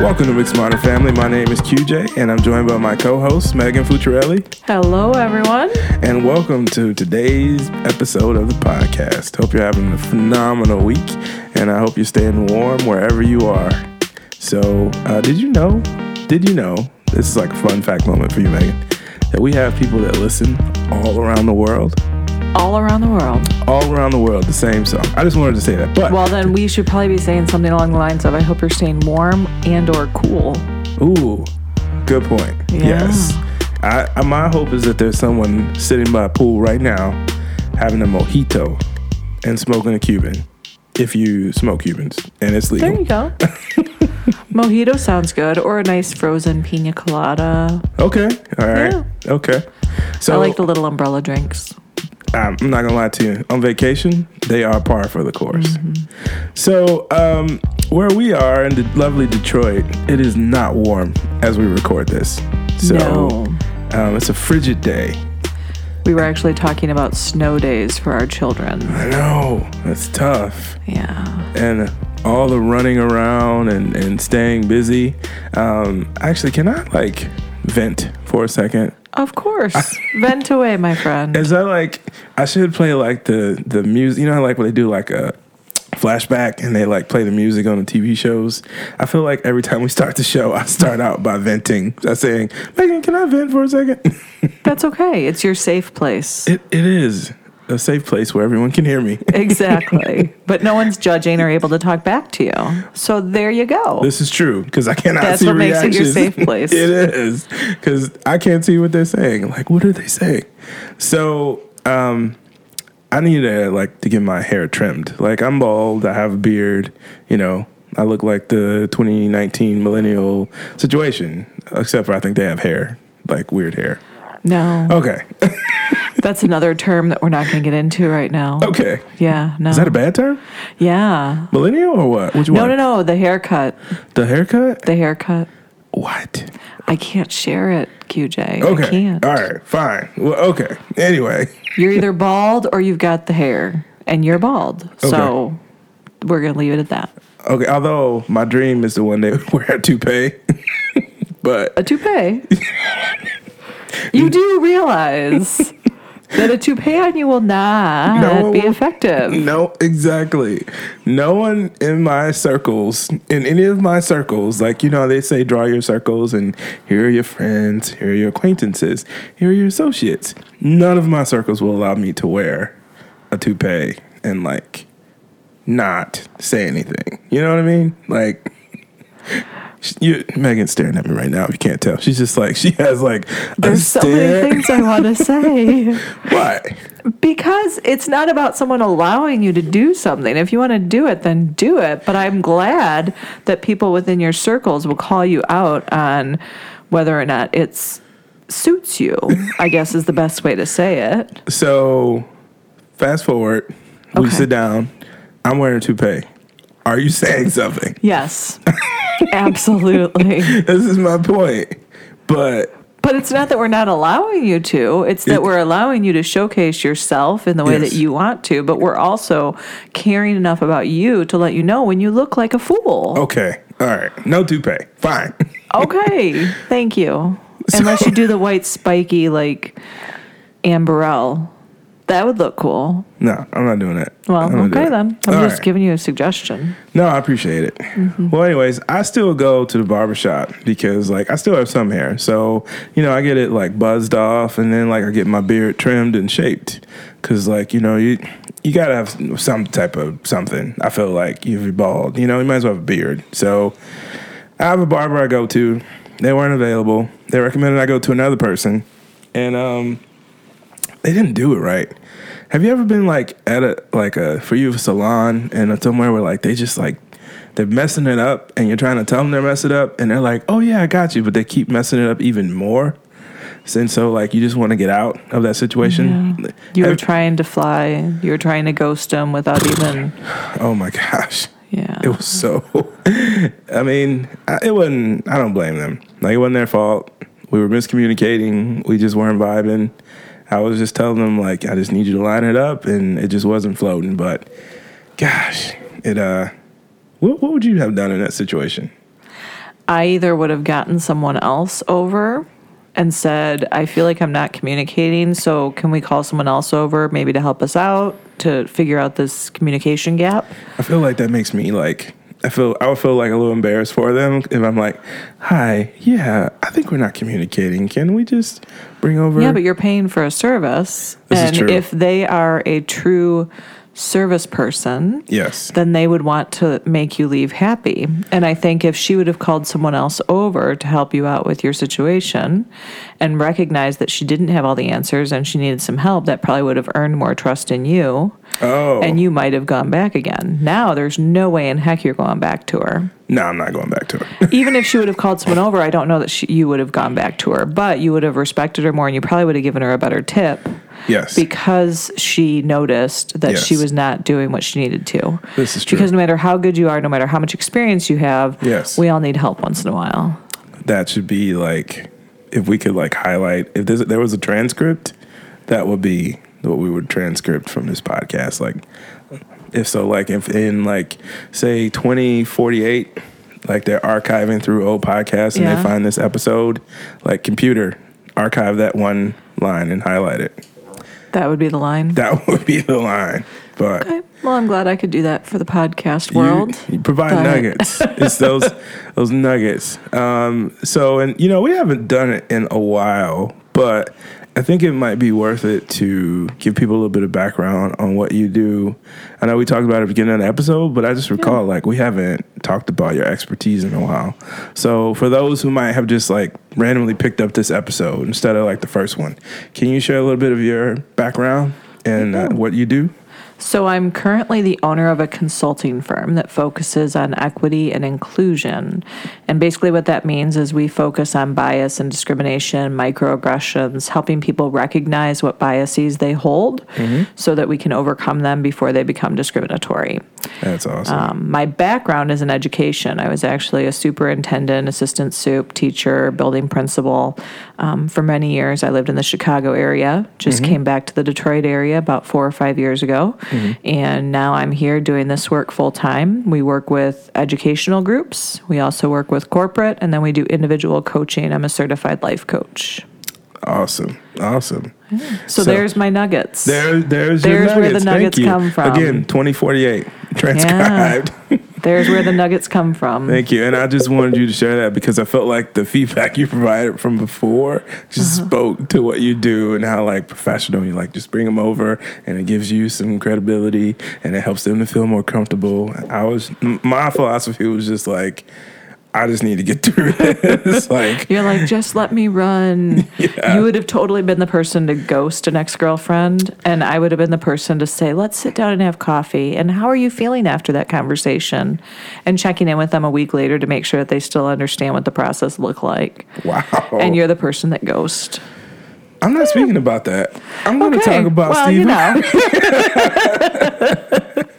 Welcome to Mixed Modern Family. My name is QJ, and I'm joined by my co-host Megan Fucciarelli. Hello, everyone. And welcome to today's episode of the podcast. Hope you're having a phenomenal week, and I hope you're staying warm wherever you are. So, uh, did you know? Did you know? This is like a fun fact moment for you, Megan. That we have people that listen all around the world, All around the world. all around the world, the same song. I just wanted to say that. But Well, then we should probably be saying something along the lines of, "I hope you're staying warm and or cool." Ooh, good point. Yeah. Yes. I, I, my hope is that there's someone sitting by a pool right now having a mojito and smoking a Cuban. If you smoke Cubans and it's legal. There you go. Mojito sounds good, or a nice frozen pina colada. Okay. All right. Yeah. Okay. So I like the little umbrella drinks. I'm not gonna lie to you. On vacation, they are par for the course. Mm-hmm. So, um, where we are in the lovely Detroit, it is not warm as we record this. So, No. um, it's a frigid day. We were actually talking about snow days for our children. I know that's tough. Yeah. and all the running around and, and staying busy. Um, actually, can I like vent for a second? Of course. Vent away, my friend. Is that like I should play like the the music? You know, how, like when they do like a flashback and they like play the music on the TV shows. I feel like every time we start the show, I start out by venting, by saying, "Megan, can I vent for a second? That's okay. It's your safe place. it it is a safe place where everyone can hear me. Exactly. but no one's judging or able to talk back to you. So there you go. This is true because I cannot That's see what makes it your safe place. it is because I can't see what they're saying. Like, what are they saying? So, um, I need to like to get my hair trimmed. Like, I'm bald. I have a beard. You know, I look like the 2019 millennial situation, except for I think they have hair, like weird hair. no. Okay, That's another term that we're not going to get into right now. okay. Yeah, no. Is that a bad term? Yeah. Millennial or what? Which No, one? no, no. The haircut. The haircut? The haircut. What? I can't share it, QJ. I Okay. can't. All right. Fine. Well, okay. Anyway. You're either bald or you've got the hair, and you're bald. So we're going to leave it at that. Okay, although my dream is the one that wear a toupee, but A toupee. you do realize that a toupee on you will not No. be effective. no, exactly. No one in my circles, in any of my circles, like you know, they say draw your circles, and here are your friends, here are your acquaintances, here are your associates. None of my circles will allow me to wear a toupee and like not say anything. You know what I mean? Like. You, Megan's staring at me right now. If you can't tell, she's just like she has like a There's so stare. many things I want to say. Why? Because it's not about someone allowing you to do something. If you want to do it, then do it. But I'm glad that people within your circles will call you out on whether or not it's suits you. I guess is the best way to say it. So, fast forward, we Okay. sit down. I'm wearing a toupee. Are you saying something? Yes. Absolutely. This is my point. But But it's not that we're not allowing you to. It's that It- we're allowing you to showcase yourself in the way Yes. that you want to, but we're also caring enough about you to let you know when you look like a fool. okay, all right, no toupee. Fine. Okay, thank you. Unless you do the white spiky like Amberelle. That would look cool. No, I'm not doing that. Well, I'm not okay then. I'm All just right. giving you a suggestion. No, I appreciate it. Mm-hmm. Well, anyways, I still go to the barbershop because like I still have some hair. So, you know, I get it like buzzed off and then like I get my beard trimmed and shaped cuz like, you know, you you got to have some type of something. I feel like if you're bald, you know, you might as well have a beard. So, I have a barber I go to. They weren't available. They recommended I go to another person and um they didn't do it right. Have you ever been like at a like a for you salon and somewhere where like they just like they're messing it up and you're trying to tell them they're messing it up and they're like, oh yeah, I got you, but they keep messing it up even more. And so like you just want to get out of that situation. You were Have- trying to fly. You were trying to ghost them without even. oh my gosh. Yeah. It was so. I mean, it wasn't. I don't blame them. Like it wasn't their fault. We were miscommunicating. We just weren't vibing. I was just telling them like, I just need you to line it up, and it just wasn't floating. But, gosh, it. Uh, what what would you have done in that situation? I either would have gotten someone else over and said, I feel like I'm not communicating, so can we call someone else over maybe to help us out to figure out this communication gap? I feel like that makes me like I feel I would feel like a little embarrassed for them if I'm like, "Hi, yeah, I think we're not communicating. Can we just bring over?" Yeah, but you're paying for a service. This is and true. if they are a true service person, yes, then they would want to make you leave happy. And I think if she would have called someone else over to help you out with your situation and recognized that she didn't have all the answers and she needed some help, that probably would have earned more trust in you. Oh, And you might have gone back again. Now there's no way in heck you're going back to her. no, I'm not going back to her. Even if she would have called someone over, I don't know that she, you would have gone back to her, but you would have respected her more and you probably would have given her a better tip yes, because she noticed that she was not doing what she needed to. This is true. Because no matter how good you are, no matter how much experience you have, Yes. we all need help once in a while. that should be like if we could like highlight if there was a transcript, that would be what we would transcript from this podcast. Like, if so, like if in like say 2048, like they're archiving through old podcasts and Yeah. they find this episode, like computer archive that one line and highlight it. That would be the line. That would be the line. But Okay. Well, I'm glad I could do that for the podcast you- world. You, provide but- nuggets. it's those those nuggets. Um, so, and you know, we haven't done it in a while, but I think it might be worth it to give people a little bit of background on what you do. I know we talked about it at the beginning of the episode, but I just recall like we haven't talked about your expertise in a while. So, for those who might have just like randomly picked up this episode instead of like the first one, can you share a little bit of your background and uh, what you do? So, I'm currently the owner of a consulting firm that focuses on equity and inclusion. And basically, what that means is we focus on bias and discrimination, microaggressions, helping people recognize what biases they hold so that we can overcome them before they become discriminatory. That's awesome. Um, my background is in education. I was actually a superintendent, assistant soup, teacher, building principal. Um, for many years, I lived in the Chicago area, just came back to the Detroit area about four or five years ago. Mm-hmm. And now I'm here doing this work full time. We work with educational groups, we also work with corporate, and then we do individual coaching. I'm a certified life coach. awesome. Awesome. So, So- there's my nuggets. There, there's, There's your where the nuggets. nuggets Thank you. come from. Again, 2048 transcribed. There's where the nuggets come from. Thank you. And I just wanted you to share that because I felt like the feedback you provided from before just Uh-huh. spoke to what you do and how like professional you like just bring them over and it gives you some credibility and it helps them to feel more comfortable. I was my philosophy was just like I just need to get through this. like You're like, just let me run. Yeah. You would have totally been the person to ghost an ex girlfriend, and I would have been the person to say, let's sit down and have coffee. And how are you feeling after that conversation? And checking in with them a week later to make sure that they still understand what the process looked like. wow. And you're the person that ghost. I'm not speaking about that. I'm going to Okay. talk about well, Steve. you know.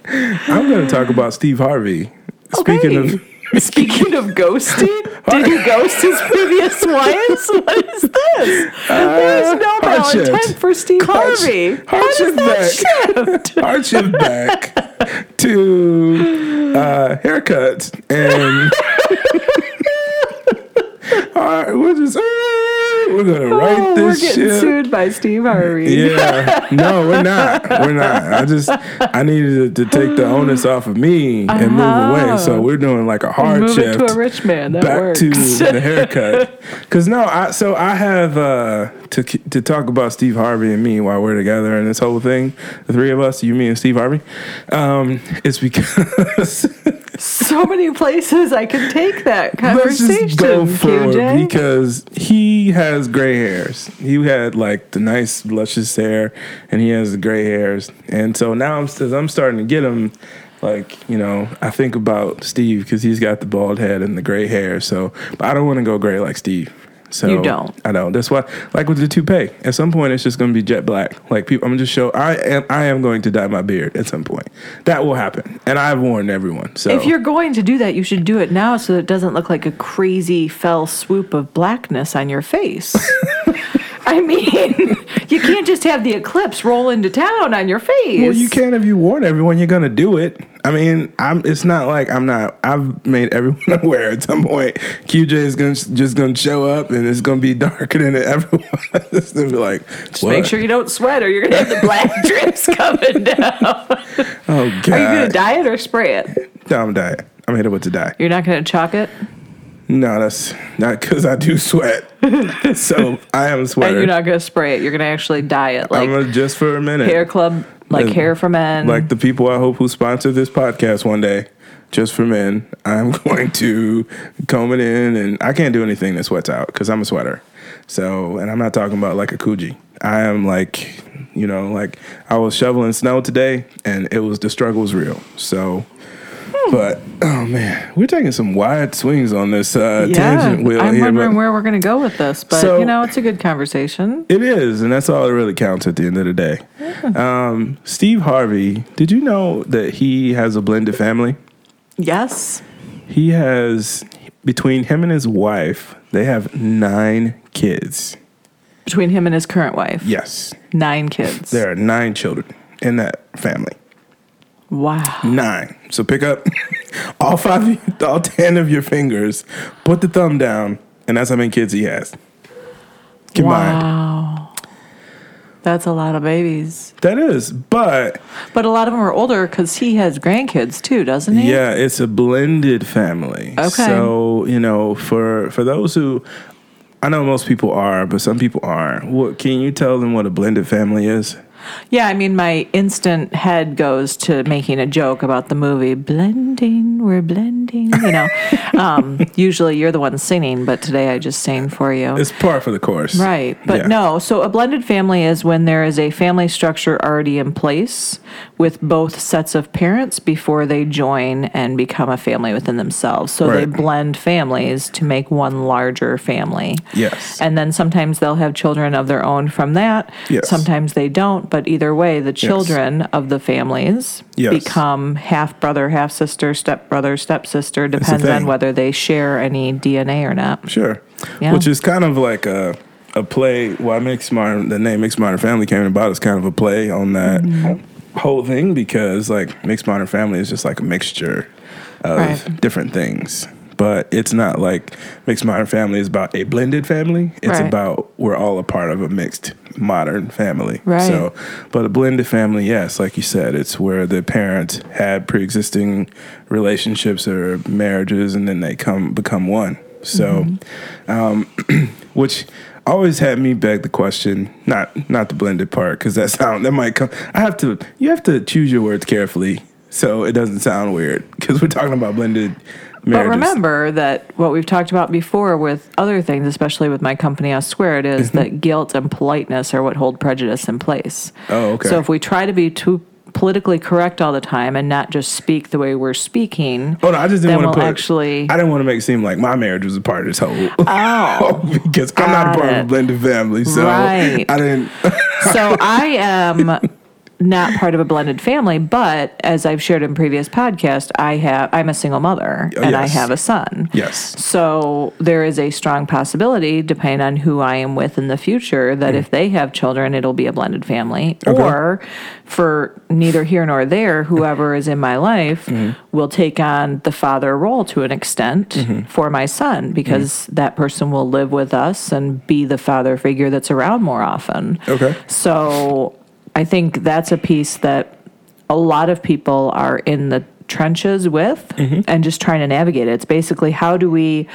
I'm going to talk about Steve Harvey. Oh, speaking of Speaking of ghosting, did he ghost his previous wives? What is this? There's no Uh, hard shift. Valentine for Steve Harvey. hard How does that shift? our shift back to uh, haircuts and all right, we're just uh, we're gonna write Oh, we're getting shit. sued by Steve Harvey. Yeah, no, we're not. We're not. I just I needed to take the onus off of me and move away. So we're doing like a hard Move shift to a rich man. That back works. to the haircut. Because no, I so I have uh, to to talk about Steve Harvey and me while we're together and this whole thing. The three of us, you, me, and Steve Harvey. Um, it's because so many places I can take that let's conversation. just go for it QJ. because he has gray hairs. He had like the nice luscious hair, and he has the gray hairs. And so now I'm as I'm starting to get him. Like you know, I think about Steve because he's got the bald head and the gray hair. So, but I don't want to go gray like Steve. So You don't. I know. That's why, like with the toupee, at some point it's just going to be jet black. Like people, I'm just show. I am. I am going to dye my beard at some point. That will happen, and I've warned everyone. So If you're going to do that, you should do it now so it doesn't look like a crazy fell swoop of blackness on your face. I mean, you can't just have the eclipse roll into town on your face. Well, you can if you warn everyone you're gonna do it. I mean, I'm. It's not like I'm not. I've made everyone aware at some point. QJ is gonna just gonna show up and it's gonna be darker than everyone. it's gonna be like, Just make sure you don't sweat, or you're gonna have the black drips coming down. Oh God! Are you gonna dye it or spray it? No, I'm dying. I'm headed with to die. You're not gonna chalk it, No, that's not because I do sweat. so I am a and you're not gonna spray it. You're gonna actually dye it, like I'm gonna, just for a minute. hair club, like hair for men. like the people I hope who sponsor this podcast one day, just for men. I'm going to comb it in, and I can't do anything that sweats out because I'm a sweater. So, and I'm not talking about like a Coogi. I am like, you know, like I was shoveling snow today, and it was the struggle was real. So. But oh man, we're taking some wide swings on this uh, yeah, tangent wheel I'm here. wondering where we're gonna go with this, but So- you know, it's a good conversation. It is, and that's all that really counts at the end of the day. Um, Steve Harvey, did you know that he has a blended family? Yes, He has, between him and his wife, they have nine kids. between him and his current wife, Yes, nine kids. there are nine children in that family. Wow. Nine. So pick up all five, all ten of your fingers, put the thumb down, and that's how many kids he has. Combined. Wow. That's a lot of babies. That is, but But a lot of them are older because he has grandkids too, doesn't he? Yeah, it's a blended family. Okay. So you know, for for those who, I know most people are, but some people aren't. What can you tell them what a blended family is? Yeah, I mean, my instant head goes to making a joke about the movie Blending, we're blending, you know. um, usually you're the one singing, but today I just sang for you. It's par for the course, Right. But Yeah. no, so a blended family is when there is a family structure already in place with both sets of parents before they join and become a family within themselves. So they blend families to make one larger family. Yes. And then sometimes they'll have children of their own from that. Yes. Sometimes they don't, but either way, the children of the families Yes. become half brother, half sister, step brother, stepsister, depends on whether they share any DNA or not. Sure. Yeah. Which is kind of like a a play. Why Mixed Modern the name Mixed Modern Family came about is kind of a play on that Mm-hmm. whole thing because like Mixed Modern Family is just like a mixture of Right. different things. But it's not like Mixed Modern Family is about a blended family. It's Right. about we're all a part of a mixed modern family. Right. So, but a blended family, yes, like you said, it's where the parents had pre-existing relationships or marriages, and then they come become one. So, um, which always had me beg the question, not not the blended part, because that sound that might come. I have to. You have to choose your words carefully so it doesn't sound weird, because we're talking about blended marriages. But remember that what we've talked about before with other things, especially with my company I swear is Mm-hmm. that guilt and politeness are what hold prejudice in place. Oh, okay. So if we try to be too politically correct all the time and not just speak the way we're speaking, Oh no, I just didn't want we'll to put. actually. I didn't want to make it seem like my marriage was a part of this whole. Oh, because I'm not a part of a blended family, so Right. I didn't. so I am not part of a blended family, but as I've shared in previous podcasts, I have I'm a single mother Oh, and I have a son. yes. So there is a strong possibility, depending on who I am with in the future, that mm. if they have children, it'll be a blended family. Okay. Or for neither here nor there, whoever is in my life mm-hmm. will take on the father role to an extent mm-hmm. for my son because mm-hmm. that person will live with us and be the father figure that's around more often. Okay. So I think that's a piece that a lot of people are in the trenches with Mm-hmm. and just trying to navigate it. It's basically how do we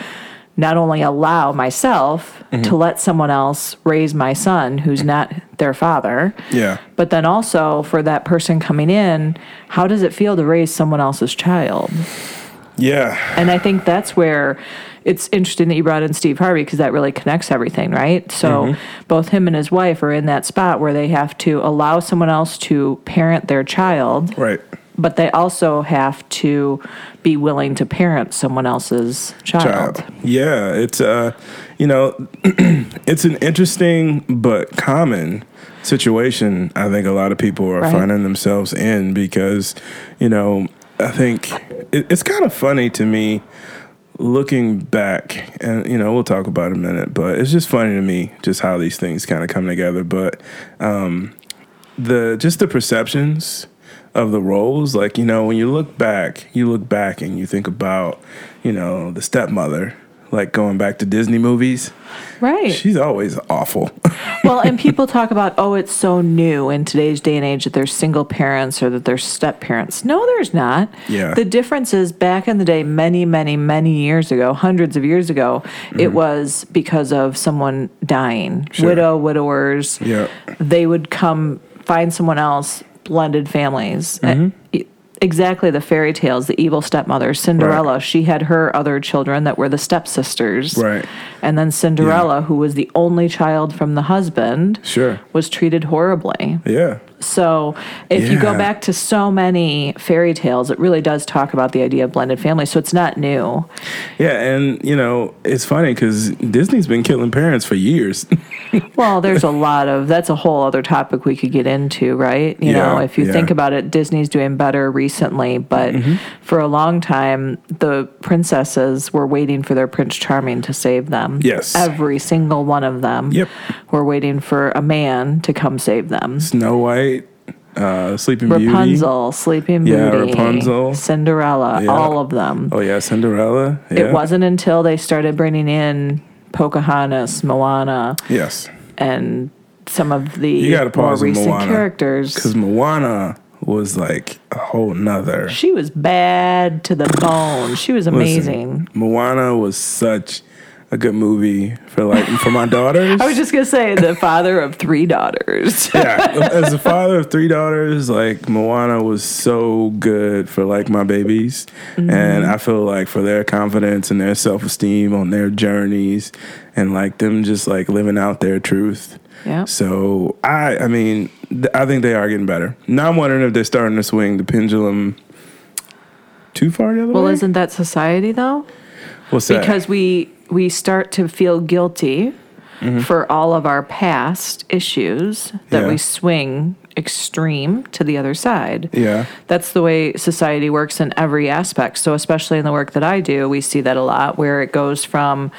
not only allow myself Mm-hmm. to let someone else raise my son who's not their father, Yeah. but then also for that person coming in, how does it feel to raise someone else's child? Yeah. And I think that's where it's interesting that you brought in Steve Harvey because that really connects everything, right? So both him and his wife are in that spot where they have to allow someone else to parent their child, Right. but they also have to be willing to parent someone else's child. child. Yeah, it's uh, you know, it's an interesting but common situation. I think a lot of people are Right. finding themselves in because, you know, I think it, it's kind of funny to me. Looking back, and you know, we'll talk about in a minute, but it's just funny to me just how these things kind of come together. But um, the just the perceptions of the roles, like you know, when you look back, you look back and you think about, you know, the stepmother, like going back to Disney movies. Right. She's always awful. well, and people talk about, oh, it's so new in today's day and age that there's single parents or that there's step parents. No, there's not. Yeah. The difference is back in the day, many, many, many years ago, hundreds of years ago, it was because of someone dying, Mm-hmm. Sure. widow, widowers. Yeah. They would come find someone else, blended families. Mm-hmm. Uh, Exactly the fairy tales, the evil stepmother, Cinderella. She had her other children that were the stepsisters. Right. And then Cinderella, who was the only child from the husband, Sure. was treated horribly. Yeah. So, if you go back to so many fairy tales, it really does talk about the idea of blended family. So, it's not new. Yeah, and you know, it's funny because Disney's been killing parents for years. Well, there's a lot of that's a whole other topic we could get into, right? You know, if you yeah. think about it, Disney's doing better recently, but Mm-hmm. for a long time, the princesses were waiting for their Prince Charming to save them. Yes. Every single one of them Yep. were waiting for a man to come save them. Snow White, uh, Sleeping Beauty. Rapunzel, Sleeping Yeah, Beauty, Rapunzel. Cinderella, Yeah. all of them. Oh yeah, Cinderella. Yeah. It wasn't until they started bringing in Pocahontas, Moana, Yes, and some of the You gotta more pause on recent Moana, characters. because Moana was like a whole nother. She was bad to the bone. She was Listen, amazing. Moana was such a good movie for like for my daughters. I was just gonna say the father of three daughters. yeah, as a father of three daughters, like Moana was so good for like my babies, Mm-hmm. and I feel like for their confidence and their self esteem on their journeys, and like them just like living out their truth. yeah. So I, I mean, th- I think they are getting better. Now I'm wondering if they're starting to swing the pendulum too far the other Well, way. isn't that society though? What's that? Because we we start to feel guilty Mm-hmm. for all of our past issues that Yeah. we swing extreme to the other side. yeah, That's the way society works in every aspect. So, especially in the work that I do, we see that a lot where it goes from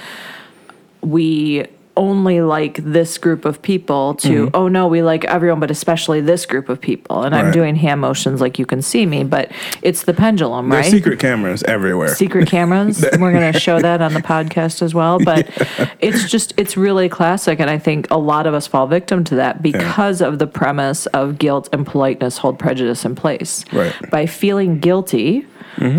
we only like this group of people to, oh no, we like everyone, but especially this group of people. And I'm Mm-hmm. Doing hand motions like you can see me, but it's the pendulum, there's right? secret cameras everywhere. secret cameras. We're going to show that on the podcast as well. But it's just, it's really classic. And I think a lot of us fall victim to that because of the premise of guilt and politeness hold prejudice in place. Right. Mm-hmm. By feeling guilty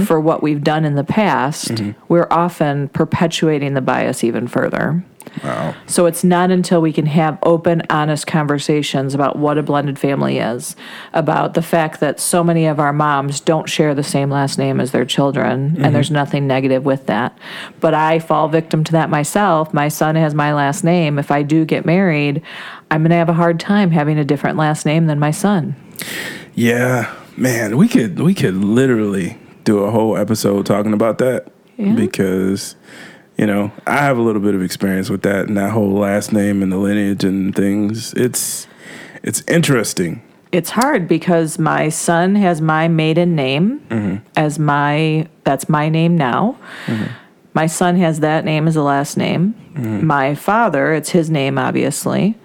for what we've done in the past, we're often perpetuating the bias even further. Wow. So it's not until we can have open, honest conversations about what a blended family is, about the fact that so many of our moms don't share the same last name as their children, and mm-hmm. there's nothing negative with that. But I fall victim to that myself. My son has my last name. If I do get married, I'm going to have a hard time having a different last name than my son. Yeah, man, we could we could literally do a whole episode talking about that Yeah. because you know I have a little bit of experience with that and that whole last name and the lineage and things. It's it's interesting. It's hard because my son has my maiden name mm-hmm. as my that's my name now. Mm-hmm. My son has that name as a last name. Mm-hmm. My father, it's his name obviously.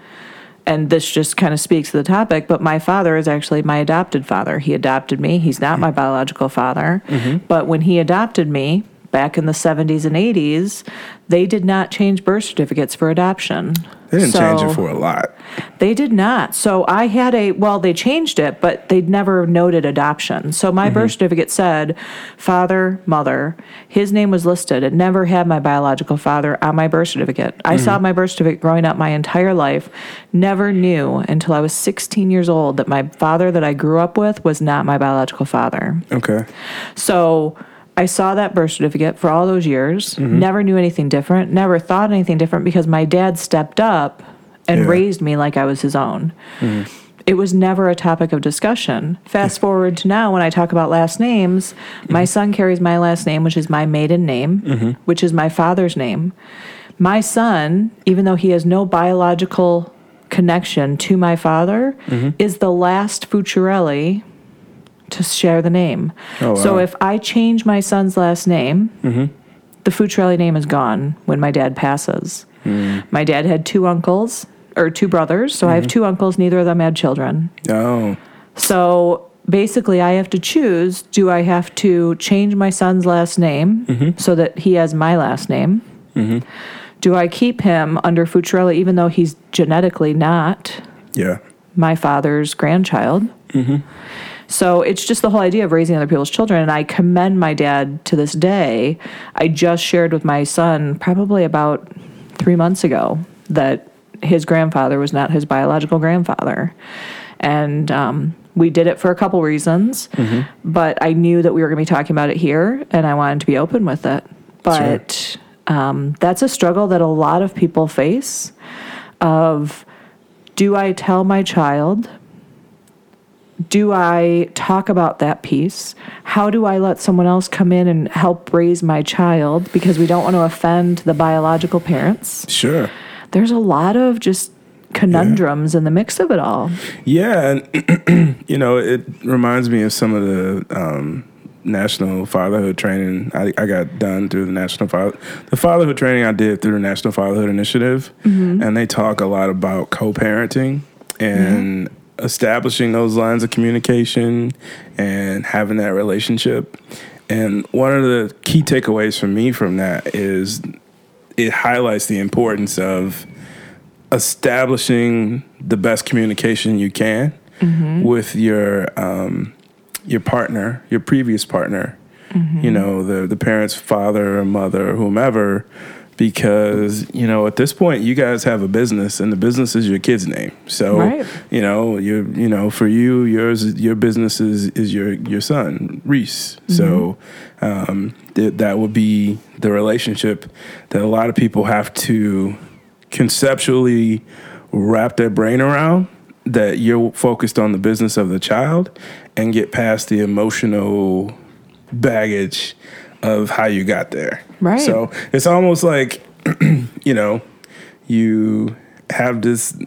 And this just kind of speaks to the topic, but my father is actually my adopted father. He adopted me. He's not hmm. my biological father. But when he adopted me back in the 70s and 80s, they did not change birth certificates for adoption. They didn't change it for a lot. they did not. So I had a, well, they changed it, but they'd never noted adoption. So my mm-hmm. birth certificate said father, mother. His name was listed. It never had my biological father on my birth certificate. I saw mm-hmm. my birth certificate growing up my entire life. Never knew until I was 16 years old that my father that I grew up with was not my biological father. Okay. So I saw that birth certificate for all those years, Mm-hmm. never knew anything different, never thought anything different because my dad stepped up and Yeah. raised me like I was his own. Mm-hmm. It was never a topic of discussion. Fast forward to now when I talk about last names, Mm-hmm. my son carries my last name, which is my maiden name, which is my father's name. My son, even though he has no biological connection to my father, Mm-hmm. is the last Fucciarelli to share the name. Oh, So wow. if I change my son's last name mm-hmm. the Fucciarelli name is gone when my dad passes. Mm. My dad had two uncles or two brothers, so I have mm-hmm. two uncles. Neither of them had children. Oh, So basically, I have to choose do I have to change my son's last name mm-hmm. so that he has my last name? Do I keep him under Fucciarelli even though he's genetically not yeah. my father's grandchild? So it's just the whole idea of raising other people's children. And I commend my dad to this day. I just shared with my son probably about three months ago that his grandfather was not his biological grandfather. And um, we did it for a couple reasons, but I knew that we were going to be talking about it here and I wanted to be open with it. But um, that's a struggle that a lot of people face of do I tell my child do I talk about that piece? How do I let someone else come in and help raise my child because we don't want to offend the biological parents? Sure. There's a lot of just conundrums in the mix of it all. Yeah, and you know, it reminds me of some of the um, national fatherhood training I, I got done through the national father the fatherhood training I did through the National Fatherhood Initiative, and they talk a lot about co-parenting and establishing those lines of communication and having that relationship. And one of the key takeaways for me from that is it highlights the importance of establishing the best communication you can with your um, your partner, your previous partner, you know, the the parent's father or mother whomever, because you know at this point you guys have a business and the business is your kid's name. So Right. you know you you know for you yours your business is is your your son Reese. So um, th- that would be the relationship that a lot of people have to conceptually wrap their brain around that you're focused on the business of the child and get past the emotional baggage of how you got there. Right. So it's almost like, you know, you have this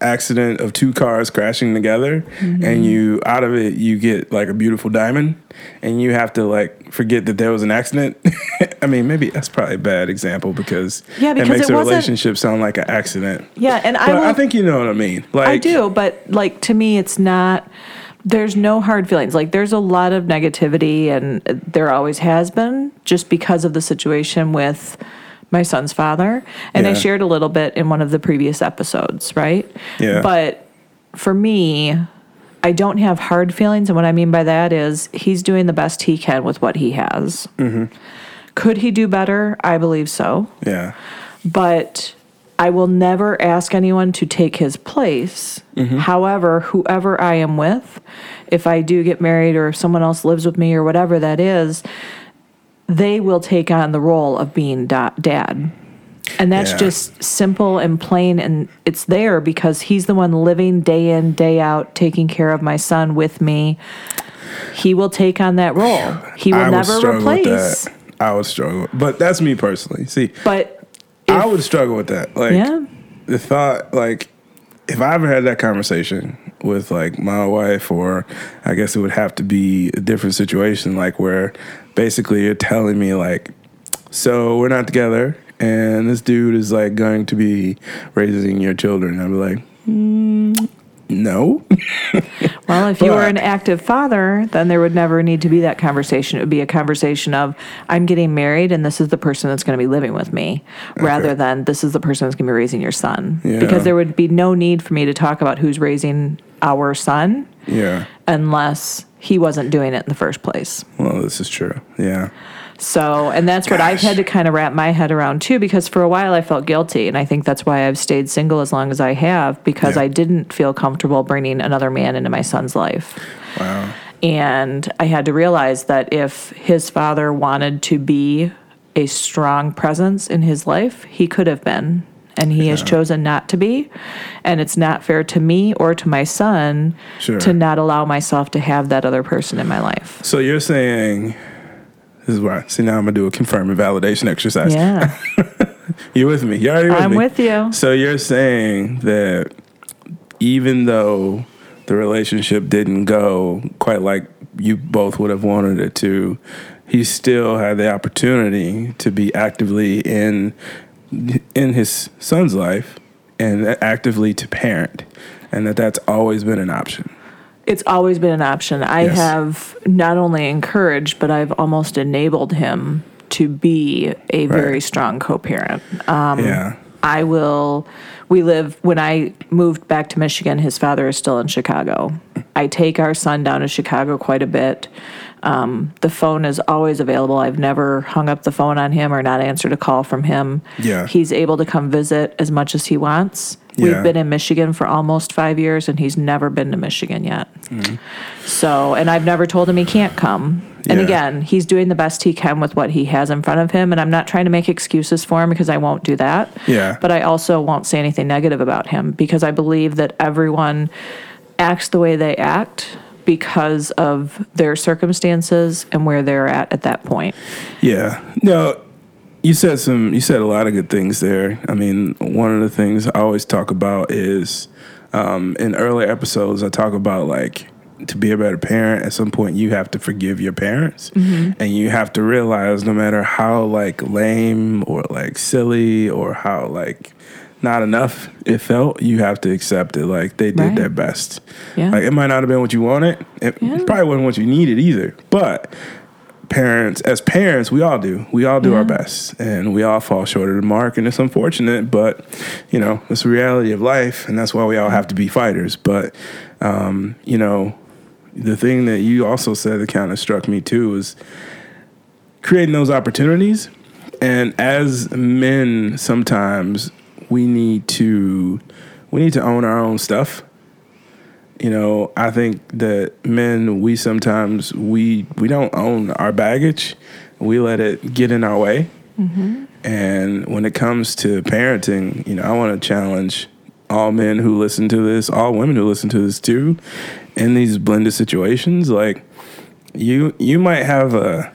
accident of two cars crashing together and mm-hmm. you out of it you get like a beautiful diamond and you have to like forget that there was an accident i mean maybe that's probably a bad example because Yeah, because it makes it a relationship sound like an accident Yeah, and I will, I think you know what I mean. Like I do, but like to me, it's not. There's no hard feelings. Like there's a lot of negativity, and there always has been, just because of the situation with my son's father. And I shared a little bit in one of the previous episodes, right? Yeah. But for me, I don't have hard feelings, and what I mean by that is he's doing the best he can with what he has. Mm-hmm. Could he do better? I believe so Yeah. but I will never ask anyone to take his place. Mm-hmm. However, whoever I am with, if I do get married or if someone else lives with me or whatever that is, they will take on the role of being da- dad. And that's Yeah. just simple and plain. And it's there because he's the one living day in, day out, taking care of my son with me. He will take on that role. He will I never replace. I would struggle. But that's me personally. See, But I would struggle with that. Like Yeah. the thought like if I ever had that conversation with like my wife or I guess it would have to be a different situation like where basically you're telling me like so we're not together and this dude is like going to be raising your children. I'd be like, mm, no. Well, if you were an active father, then there would never need to be that conversation. It would be a conversation of, I'm getting married and this is the person that's going to be living with me, rather than this is the person that's going to be raising your son. Yeah. Because there would be no need for me to talk about who's raising our son yeah. unless he wasn't doing it in the first place. Well, this is true. Yeah. So, and that's what I've had to kind of wrap my head around too, because for a while I felt guilty. And I think that's why I've stayed single as long as I have, because Yeah. I didn't feel comfortable bringing another man into my son's life. Wow. And I had to realize that if his father wanted to be a strong presence in his life, he could have been. And he has chosen not to be. And it's not fair to me or to my son Sure. to not allow myself to have that other person in my life. So you're saying this is why. See now I'm gonna do a confirm and validation exercise. Yeah, You with me? You already with me I'm me? with you. So you're saying that even though the relationship didn't go quite like you both would have wanted it to, he still had the opportunity to be actively in in his son's life and actively to parent, and that that's always been an option. It's always been an option. I Yes. have not only encouraged, but I've almost enabled him to be a very Right. strong co-parent. Um, yeah. I will. We live. When I moved back to Michigan, his father is still in Chicago. I take our son down to Chicago quite a bit. Um, the phone is always available. I've never hung up the phone on him or not answered a call from him. Yeah. He's able to come visit as much as he wants. Yeah. We've been in Michigan for almost five years, and he's never been to Michigan yet. So, and I've never told him he can't come. And Yeah. again, he's doing the best he can with what he has in front of him. And I'm not trying to make excuses for him because I won't do that. Yeah. But I also won't say anything negative about him because I believe that everyone acts the way they act because of their circumstances and where they're at at that point. Yeah. No, you said some. You said a lot of good things there. I mean, one of the things I always talk about is um, in earlier episodes. I talk about like to be a better parent. At some point, you have to forgive your parents, and you have to realize no matter how like lame or like silly or how like not enough it felt, you have to accept it. Like they did Right. their best. Yeah. Like it might not have been what you wanted. It Yeah. probably wasn't what you needed either. But parents, as parents, we all do. We all do our best, and we all fall short of the mark, and it's unfortunate, but you know, it's the reality of life, and that's why we all have to be fighters. But um, you know, the thing that you also said that kind of struck me too is creating those opportunities. And as men, sometimes we need to we need to own our own stuff you know i think that men we sometimes we we don't own our baggage. We let it get in our way. Mm-hmm. And when it comes to parenting you know i want to challenge all men who listen to this all women who listen to this too in these blended situations. Like you you might have a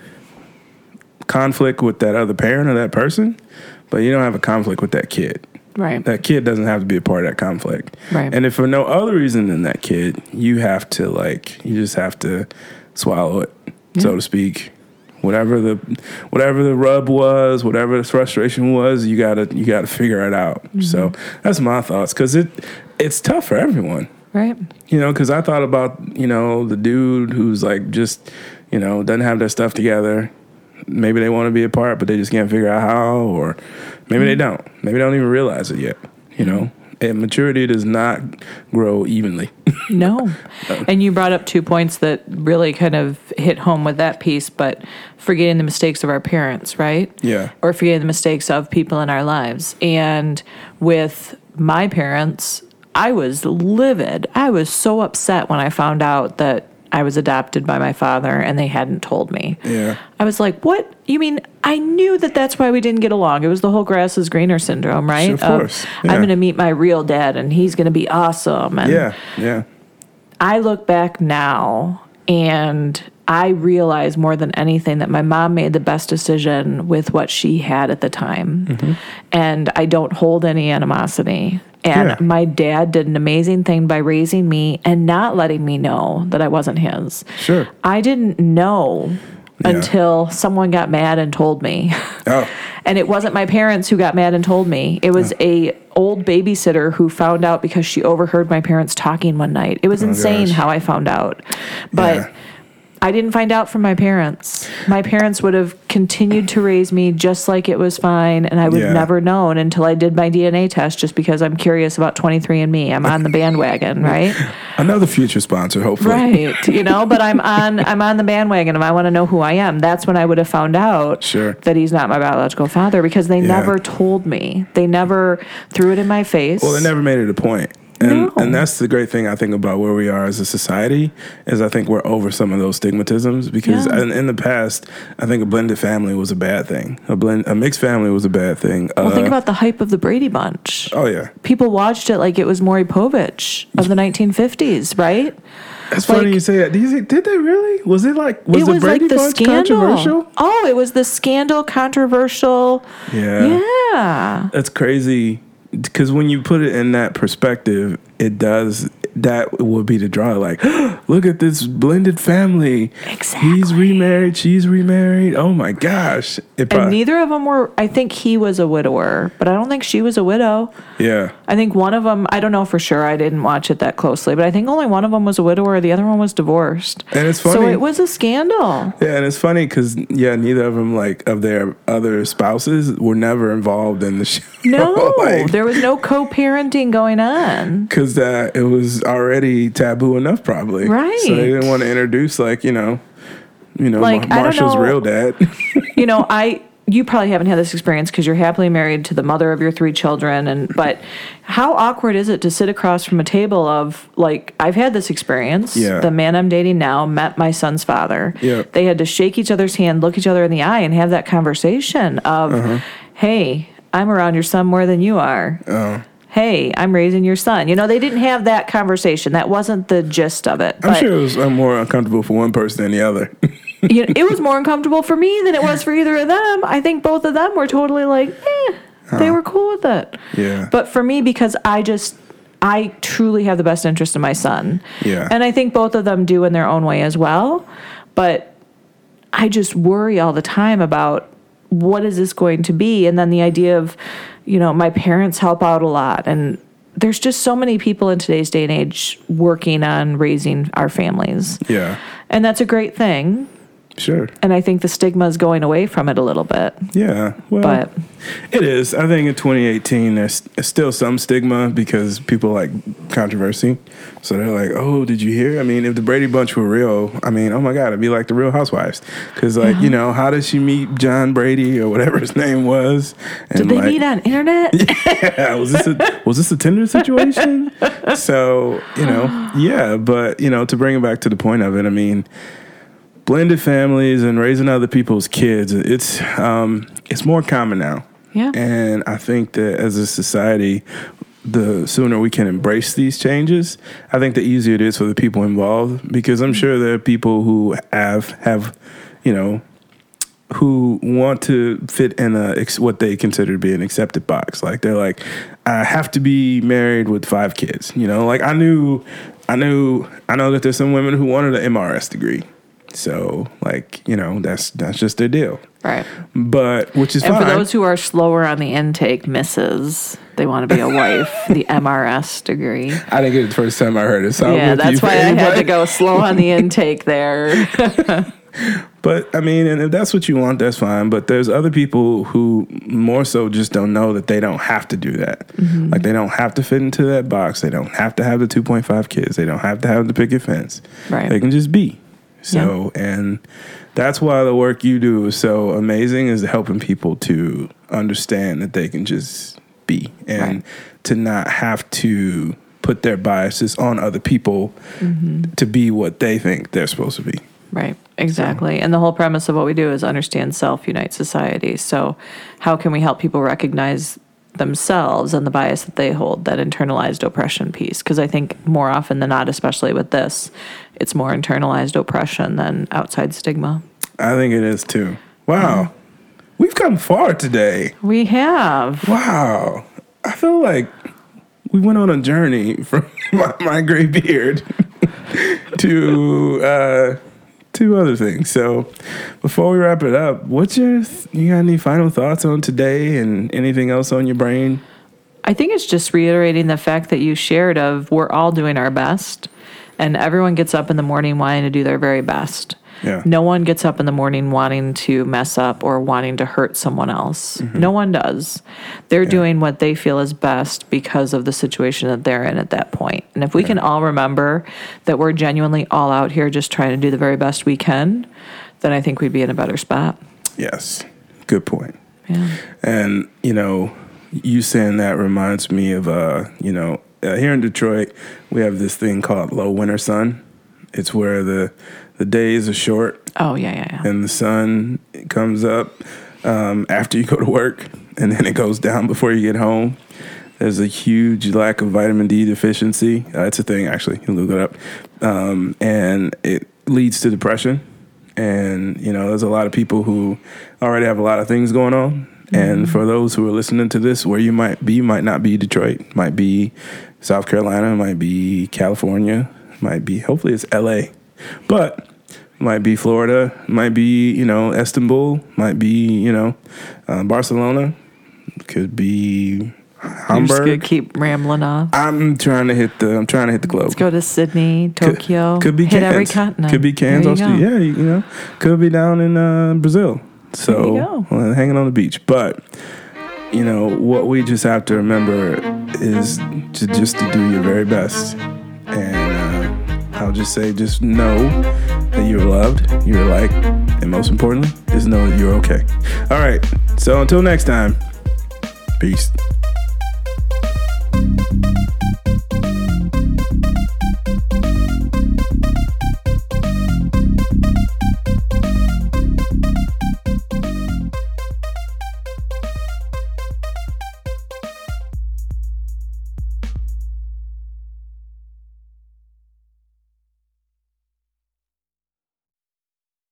conflict with that other parent or that person but you don't have a conflict with that kid Right. that kid doesn't have to be a part of that conflict. Right. And if for no other reason than that kid, you have to like you just have to swallow it, so to speak. Whatever the whatever the rub was, whatever the frustration was, you gotta you gotta figure it out. Mm-hmm. So that's my thoughts because it it's tough for everyone. right. You know, because I thought about you know the dude who's like just you know doesn't have their stuff together. Maybe they want to be a part, but they just can't figure out how, or maybe they hmm. don't. Maybe they don't even realize it yet. You know, and maturity does not grow evenly. No. And you brought up two points that really kind of hit home with that piece, but forgetting the mistakes of our parents, right? Yeah. Or forgetting the mistakes of people in our lives. And with my parents, I was livid. I was so upset when I found out that I was adopted by my father and they hadn't told me. Yeah. I was like, "What? You mean I knew that that's why we didn't get along? It was the whole grass is greener syndrome, right? Of course, I'm going to meet my real dad and he's going to be awesome." And Yeah. Yeah. I look back now and I realize more than anything that my mom made the best decision with what she had at the time. Mm-hmm. And I don't hold any animosity. And Yeah. my dad did an amazing thing by raising me and not letting me know that I wasn't his. Sure. I didn't know Yeah. until someone got mad and told me. Oh. and it wasn't my parents who got mad and told me it was a old babysitter who found out because she overheard my parents talking one night it was oh, insane Oh, gosh. how i found out but Yeah. I didn't find out from my parents my parents would have continued to raise me just like it was fine and i would Yeah. have never known until i did my dna test just because i'm curious about 23andme i'm on the bandwagon right Another future sponsor, hopefully. right you know but i'm on i'm on the bandwagon and i want to know who i am that's when i would have found out Sure. that he's not my biological father because they never told me they never threw it in my face Well, they never made it a point. And, No. and that's the great thing I think about where we are as a society is I think we're over some of those stigmatisms because Yeah. in, in the past I think a blended family was a bad thing. A blend a mixed family was a bad thing. well think Uh, about the hype of the brady bunch oh yeah, people watched it like it was Maury Povich of the 1950s right that's Like- funny you say that. Did, you think, did they really? Was it like was it the was Brady like the Bunch scandal controversial? oh it was the scandal controversial Yeah. yeah That's crazy because when you put it in that perspective, it does that would be the draw. Like, look at this blended family. Exactly. He's remarried. She's remarried. Oh my gosh. It And neither of them were. I think he was a widower, but I don't think she was a widow. yeah. I think one of them. I don't know for sure. I didn't watch it that closely, but I think only one of them was a widower. The other one was divorced. And it's funny. So it was a scandal. Yeah, and it's funny because yeah, neither of them like of their other spouses were never involved in the show. No, like, there was no co-parenting going on. because that it was already taboo enough, probably. Right. So they didn't want to introduce like you know, you know, Like, Mar- Marshall's know- real dad. you know, I you probably haven't had this experience because you're happily married to the mother of your three children and but how awkward is it to sit across from a table of like I've had this experience. Yeah. The man I'm dating now met my son's father. Yep. They had to shake each other's hand, look each other in the eye and have that conversation of Uh-huh. hey, I'm around your son more than you are. Oh. Hey, I'm raising your son. You know, they didn't have that conversation. That wasn't the gist of it. I'm But sure it was uh, more uncomfortable for one person than the other. you know, it was more uncomfortable for me than it was for either of them. I think both of them were totally like, eh, they were cool with it. Yeah. But for me, because I just, I truly have the best interest in my son. Yeah. And I think both of them do in their own way as well. But I just worry all the time about what is this going to be? And then the idea of, you know, my parents help out a lot. And there's just so many people in today's day and age working on raising our families. yeah. And that's a great thing Sure. and I think the stigma is going away from it a little bit. Yeah. Well, But it is. I think in 2018, there's still some stigma because people like controversy. So they're like, "Oh, did you hear? I mean, if the Brady Bunch were real, I mean, oh my God, it'd be like the Real Housewives." Because like, you know, how did she meet John Brady or whatever his name was? And did they like, meet on internet? yeah, was this a was this a Tinder situation? so you know, yeah, but you know, to bring it back to the point of it, I mean, blended families and raising other people's kids, it's um, it's more common now. Yeah. and I think that as a society. The sooner we can embrace these changes, I think the easier it is for the people involved. Because I'm sure there are people who have have, you know, who want to fit in a what they consider to be an accepted box. Like they're like, I have to be married with five kids. You know, like I knew, I knew, I know that there's some women who wanted an MRS degree. So like you know that's that's just their deal. right. But which is And fine. for those who are slower on the intake, misses, they want to be a wife, the MRS degree. I didn't get it the first time I heard it. So yeah, that's why I had to go slow on the intake there. But I mean, and if that's what you want, that's fine. But there's other people who more so just don't know that they don't have to do that. Mm-hmm. Like they don't have to fit into that box. They don't have to have the 2.5 kids. They don't have to have the picket fence. Right. They can just be. So, and that's why the work you do is so amazing is helping people to understand that they can just be and Right. to not have to put their biases on other people Mm-hmm. to be what they think they're supposed to be. Right, exactly. And the whole premise of what we do is understand self, unite society. So, how can we help people recognize themselves and the bias that they hold, that internalized oppression piece? Because I think more often than not, especially with this, it's more internalized oppression than outside stigma. I think it is too. Wow. We've come far today. We have. Wow. I feel like we went on a journey from my, my gray beard to uh, two other things. So before we wrap it up, what's your you got any final thoughts on today and anything else on your brain? I think it's just reiterating the fact that you shared of we're all doing our best and everyone gets up in the morning wanting to do their very best. Yeah. No one gets up in the morning wanting to mess up or wanting to hurt someone else. No one does. They're doing what they feel is best because of the situation that they're in at that point. And if we can all remember that we're genuinely all out here just trying to do the very best we can, then I think we'd be in a better spot. Yes. Good point. Yeah. And you know, you saying that reminds me of uh, you know, uh, here in Detroit, we have this thing called low winter sun. It's where the the days are short Oh, yeah, yeah, yeah. and the sun comes up um, after you go to work, and then it goes down before you get home. There's a huge lack of vitamin D deficiency. Uh, it's a thing, actually. You look it up, um, and it leads to depression. And you know, there's a lot of people who already have a lot of things going on. And for those who are listening to this, where you might be, might not be Detroit, might be South Carolina, might be California, might be hopefully it's LA, but it might be Florida, might be you know Istanbul, might be you know uh, Barcelona, could be Hamburg. You're just keep rambling off. I'm trying to hit the I'm trying to hit the globe. Let's go to Sydney, Tokyo. Could, be hit Cairns. every continent. Could be Cairns, There you Australia. Yeah, you, know, could be down in uh, Brazil. So hanging on the beach. But you know what we just have to remember is to just to do your very best. And I'll just say, just know that you're loved, you're liked, and most importantly, just know that you're okay. All right. So until next time, peace.